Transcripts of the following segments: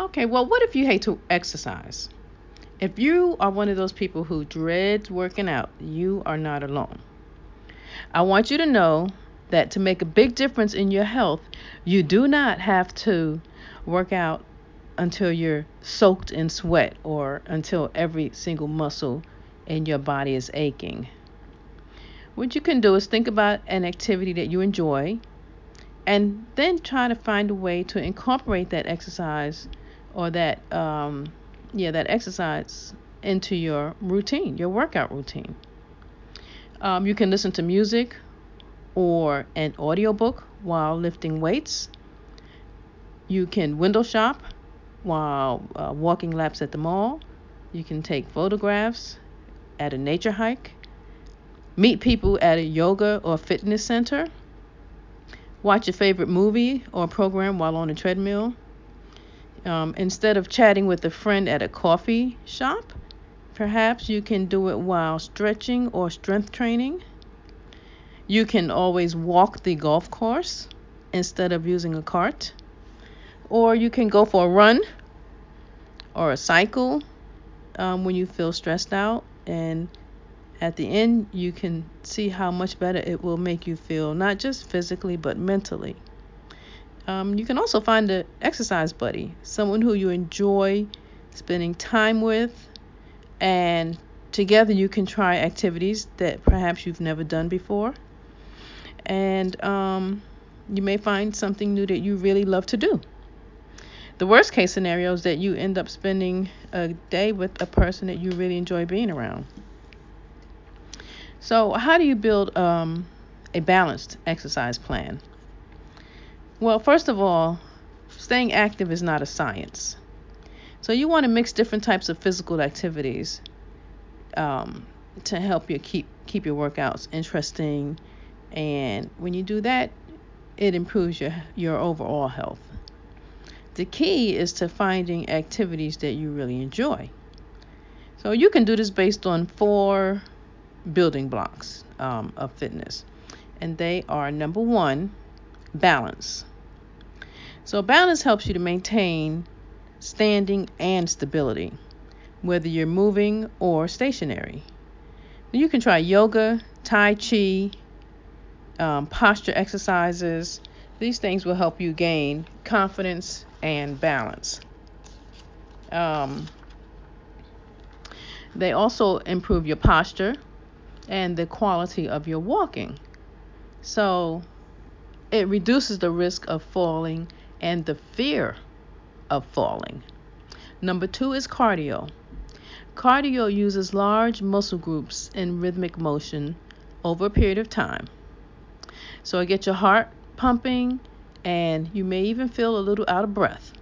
Okay, well, what if you hate to exercise? If you are one of those people who dreads working out, you are not alone. I want you to know that to make a big difference in your health, you do not have to work out until you're soaked in sweat or until every single muscle in your body is aching. What you can do is think about an activity that you enjoy and then try to find a way to incorporate that exercise or that um, yeah that exercise into your routine your workout routine. Um, you can listen to music or an audiobook while lifting weights. You can window shop while uh, walking laps at the mall. You can take photographs at a nature hike. Meet people at a yoga or fitness center. Watch your favorite movie or program while on a treadmill um, instead of chatting with a friend at a coffee shop, perhaps you can do it while stretching or strength training. You can always walk the golf course instead of using a cart. Or you can go for a run or a cycle um, when you feel stressed out. And at the end, you can see how much better it will make you feel, not just physically, but mentally. Um, you can also find an exercise buddy, someone who you enjoy spending time with, and together you can try activities that perhaps you've never done before. And um, you may find something new that you really love to do. The worst case scenario is that you end up spending a day with a person that you really enjoy being around. So, how do you build um, a balanced exercise plan? Well, first of all, staying active is not a science. So you want to mix different types of physical activities um, to help you keep keep your workouts interesting, and when you do that, it improves your your overall health. The key is to finding activities that you really enjoy. So you can do this based on four building blocks um, of fitness, and they are number one, balance. So, balance helps you to maintain standing and stability, whether you're moving or stationary. You can try yoga, Tai Chi, um, posture exercises. These things will help you gain confidence and balance. Um, they also improve your posture and the quality of your walking. So it reduces the risk of falling and the fear of falling. Number two is cardio. Cardio uses large muscle groups in rhythmic motion over a period of time. So it gets your heart pumping and you may even feel a little out of breath.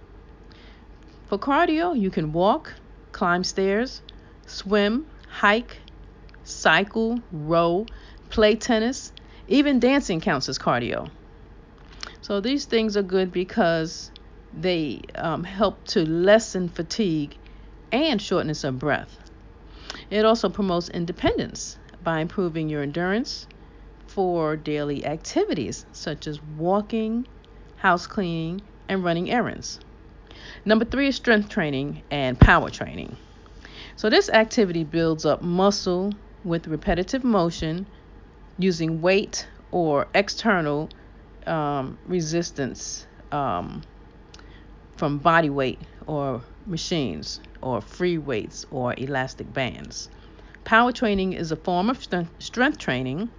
For cardio, you can walk, climb stairs, swim, hike, cycle, row, play tennis, even dancing counts as cardio. So these things are good because they um, help to lessen fatigue and shortness of breath. It also promotes independence by improving your endurance for daily activities such as walking, house cleaning, and running errands. Number three is strength training and power training. So, this activity builds up muscle with repetitive motion using weight or external um, resistance um, from body weight or machines or free weights or elastic bands. Power training is a form of strength training,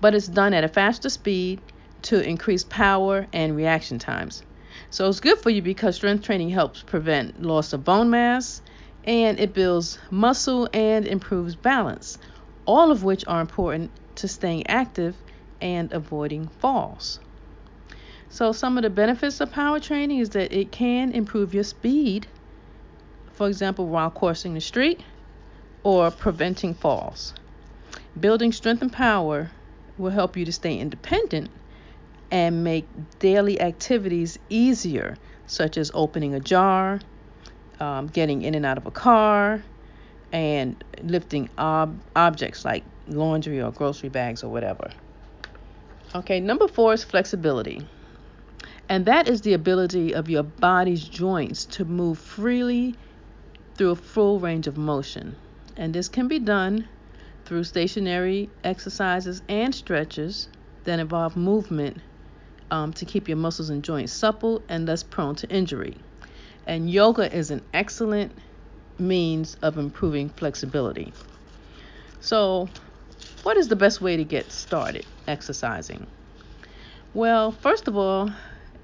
but it's done at a faster speed to increase power and reaction times. So it's good for you because strength training helps prevent loss of bone mass and it builds muscle and improves balance, all of which are important to staying active and avoiding falls. So, some of the benefits of power training is that it can improve your speed, for example, while coursing the street or preventing falls. Building strength and power will help you to stay independent and make daily activities easier, such as opening a jar, um, getting in and out of a car, and lifting ob- objects like laundry or grocery bags or whatever. Okay, number four is flexibility. And that is the ability of your body's joints to move freely through a full range of motion. And this can be done through stationary exercises and stretches that involve movement um, to keep your muscles and joints supple and less prone to injury. And yoga is an excellent means of improving flexibility. So, what is the best way to get started exercising? Well, first of all,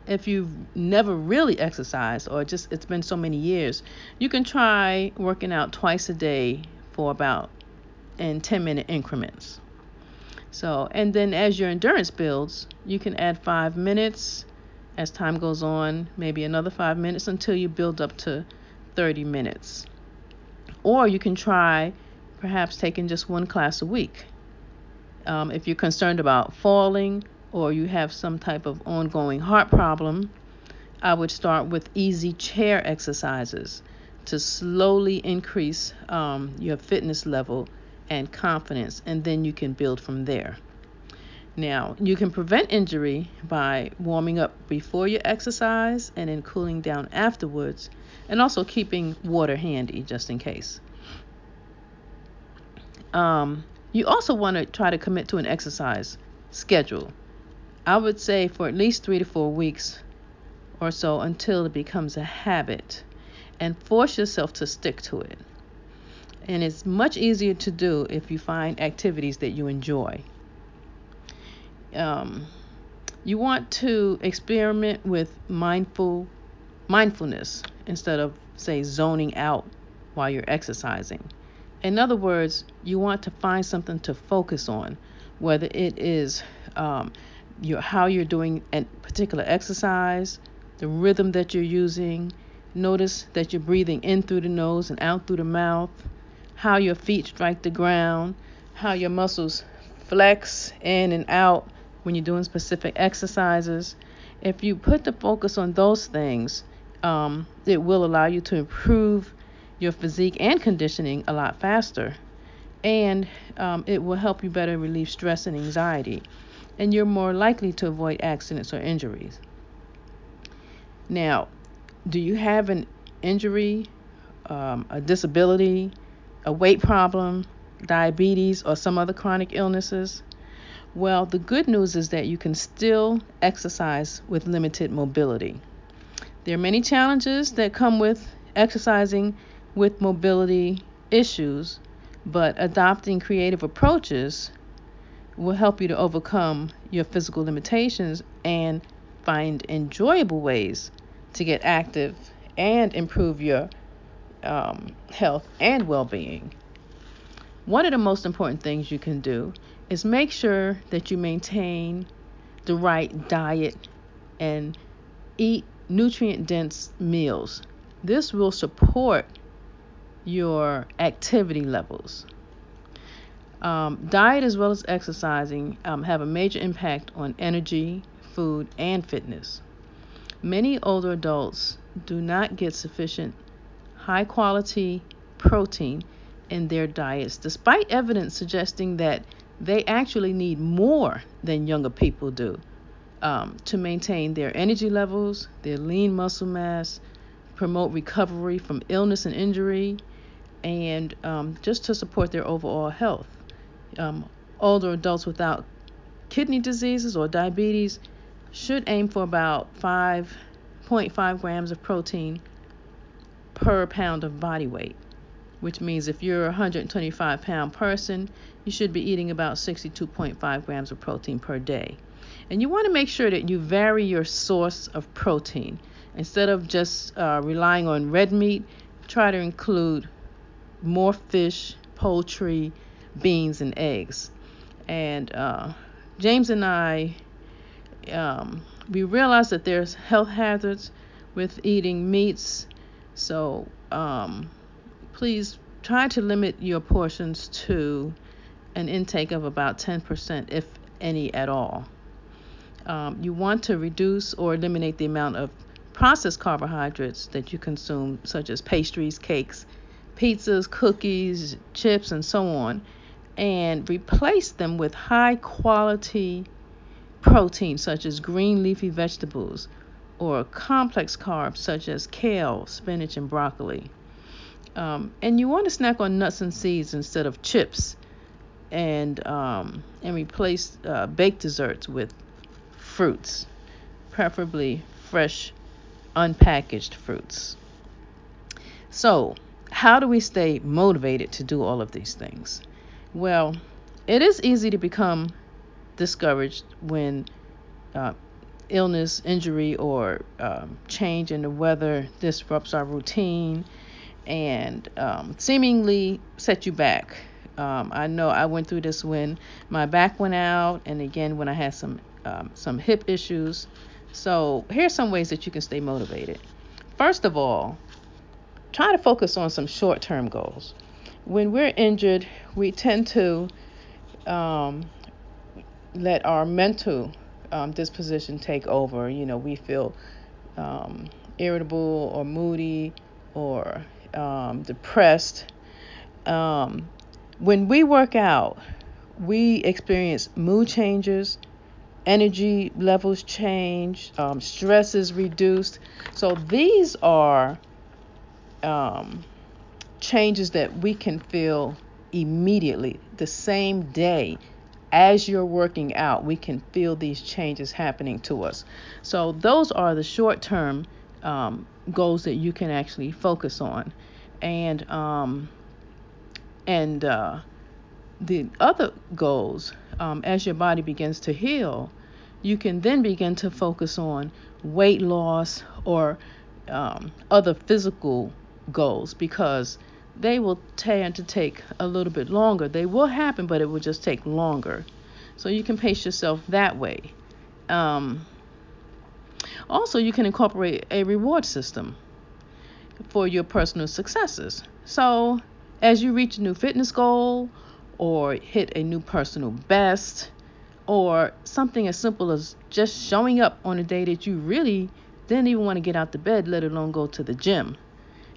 if you've never really exercised or just it's been so many years, you can try working out twice a day for about in 10 minute increments. So, and then as your endurance builds, you can add five minutes as time goes on, maybe another five minutes until you build up to 30 minutes. Or you can try perhaps taking just one class a week. Um, if you're concerned about falling or you have some type of ongoing heart problem, I would start with easy chair exercises to slowly increase um, your fitness level and confidence, and then you can build from there. Now, you can prevent injury by warming up before you exercise and then cooling down afterwards, and also keeping water handy just in case. Um, you also want to try to commit to an exercise schedule. I would say for at least three to four weeks or so until it becomes a habit, and force yourself to stick to it and it's much easier to do if you find activities that you enjoy. Um, you want to experiment with mindful mindfulness instead of say zoning out while you're exercising. In other words, you want to find something to focus on, whether it is um, your how you're doing a particular exercise, the rhythm that you're using. Notice that you're breathing in through the nose and out through the mouth how your feet strike the ground, how your muscles flex in and out when you're doing specific exercises. If you put the focus on those things, um, it will allow you to improve your physique and conditioning a lot faster. And um, it will help you better relieve stress and anxiety. And you're more likely to avoid accidents or injuries. Now, do you have an injury, um, a disability, a weight problem, diabetes, or some other chronic illnesses? Well, the good news is that you can still exercise with limited mobility. There are many challenges that come with exercising with mobility issues, but adopting creative approaches will help you to overcome your physical limitations and find enjoyable ways to get active and improve your um, health and well being. One of the most important things you can do is make sure that you maintain the right diet and eat nutrient dense meals. This will support your activity levels. Um, diet as well as exercising um, have a major impact on energy, food, and fitness. Many older adults do not get sufficient high quality protein in their diets, despite evidence suggesting that they actually need more than younger people do um, to maintain their energy levels, their lean muscle mass, promote recovery from illness and injury, and um, just to support their overall health. Um, older adults without kidney diseases or diabetes should aim for about 5.5 grams of protein per pound of body weight, which means if you're a 125 pound person, you should be eating about 62.5 grams of protein per day. And you want to make sure that you vary your source of protein. Instead of just uh, relying on red meat, try to include more fish, poultry, beans, and eggs. And uh, James and I, um, we realized that there's health hazards with eating meats so um, please try to limit your portions to an intake of about 10%, if any at all. Um, you want to reduce or eliminate the amount of processed carbohydrates that you consume, such as pastries, cakes, pizzas, cookies, chips, and so on, and replace them with high quality protein, such as green leafy vegetables, or complex carbs such as kale, spinach, and broccoli. Um, and you want to snack on nuts and seeds instead of chips, and um, and replace uh, baked desserts with fruits, preferably fresh, unpackaged fruits. So, how do we stay motivated to do all of these things? Well, it is easy to become discouraged when uh, illness, injury, or um, change in the weather disrupts our routine and um, seemingly set you back. Um, I know I went through this when my back went out, and again when I had some um, some hip issues. So here's some ways that you can stay motivated. First of all, try to focus on some short-term goals. When we're injured, we tend to um, let our mental um, disposition take over. You know, we feel um, irritable or moody or um, depressed. Um, when we work out, we experience mood changes, energy levels change, um, stress is reduced. So these are um, changes that we can feel immediately, the same day as you're working out, we can feel these changes happening to us. So, those are the short term um, goals that you can actually focus on. And, um, and uh, the other goals, um, as your body begins to heal, you can then begin to focus on weight loss or um, other physical goals because they will tend to take a little bit longer. They will happen, but it will just take longer. So you can pace yourself that way. Um, also, you can incorporate a reward system for your personal successes. So, as you reach a new fitness goal or hit a new personal best, or something as simple as just showing up on a day that you really didn't even want to get out the bed, let alone go to the gym.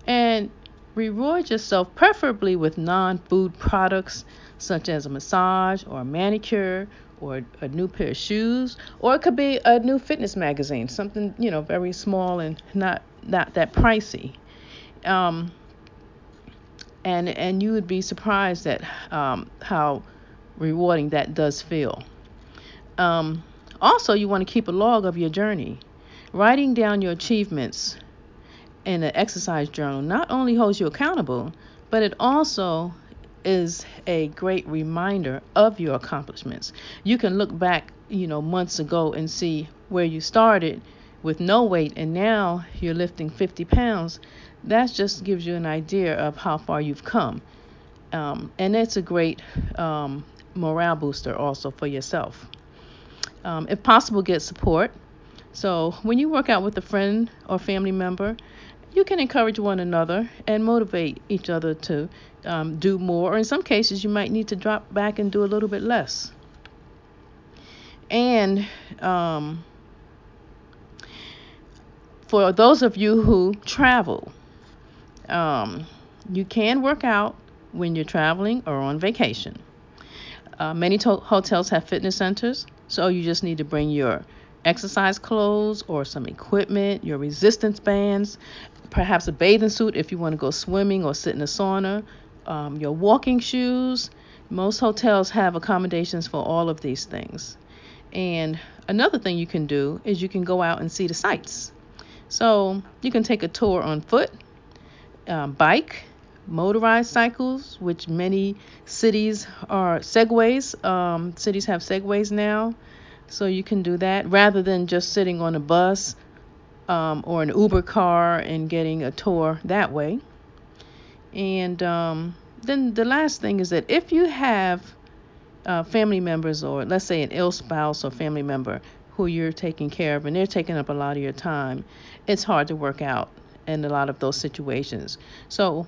And Reward yourself preferably with non food products such as a massage or a manicure or a new pair of shoes or it could be a new fitness magazine something you know very small and not not that pricey. Um, and and you would be surprised at um, how rewarding that does feel. Um, also you want to keep a log of your journey. Writing down your achievements in an exercise journal not only holds you accountable, but it also is a great reminder of your accomplishments. You can look back, you know, months ago and see where you started with no weight and now you're lifting 50 pounds. That just gives you an idea of how far you've come. Um, and it's a great um, morale booster also for yourself. Um, if possible, get support. So when you work out with a friend or family member, you can encourage one another and motivate each other to um, do more. Or in some cases, you might need to drop back and do a little bit less. And um, for those of you who travel, um, you can work out when you're traveling or on vacation. Uh, many to- hotels have fitness centers, so you just need to bring your exercise clothes or some equipment, your resistance bands, perhaps a bathing suit if you want to go swimming or sit in a sauna, um, your walking shoes. Most hotels have accommodations for all of these things. And another thing you can do is you can go out and see the sights. So you can take a tour on foot, um, bike, motorized cycles, which many cities are segways. Um, cities have segways now. So you can do that rather than just sitting on a bus um, or an Uber car and getting a tour that way. And um, then the last thing is that if you have uh, family members, or let's say an ill spouse or family member who you're taking care of and they're taking up a lot of your time, it's hard to work out in a lot of those situations. So,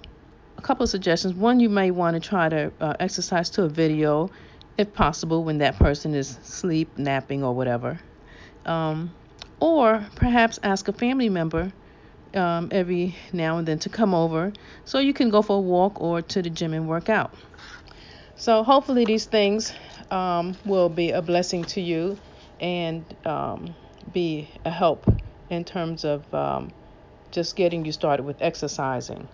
a couple of suggestions. One, you may want to try to uh, exercise to a video if possible, when that person is sleep, napping, or whatever. Um, or perhaps ask a family member um, every now and then to come over so you can go for a walk or to the gym and work out. So, hopefully, these things um, will be a blessing to you and um, be a help in terms of um, just getting you started with exercising.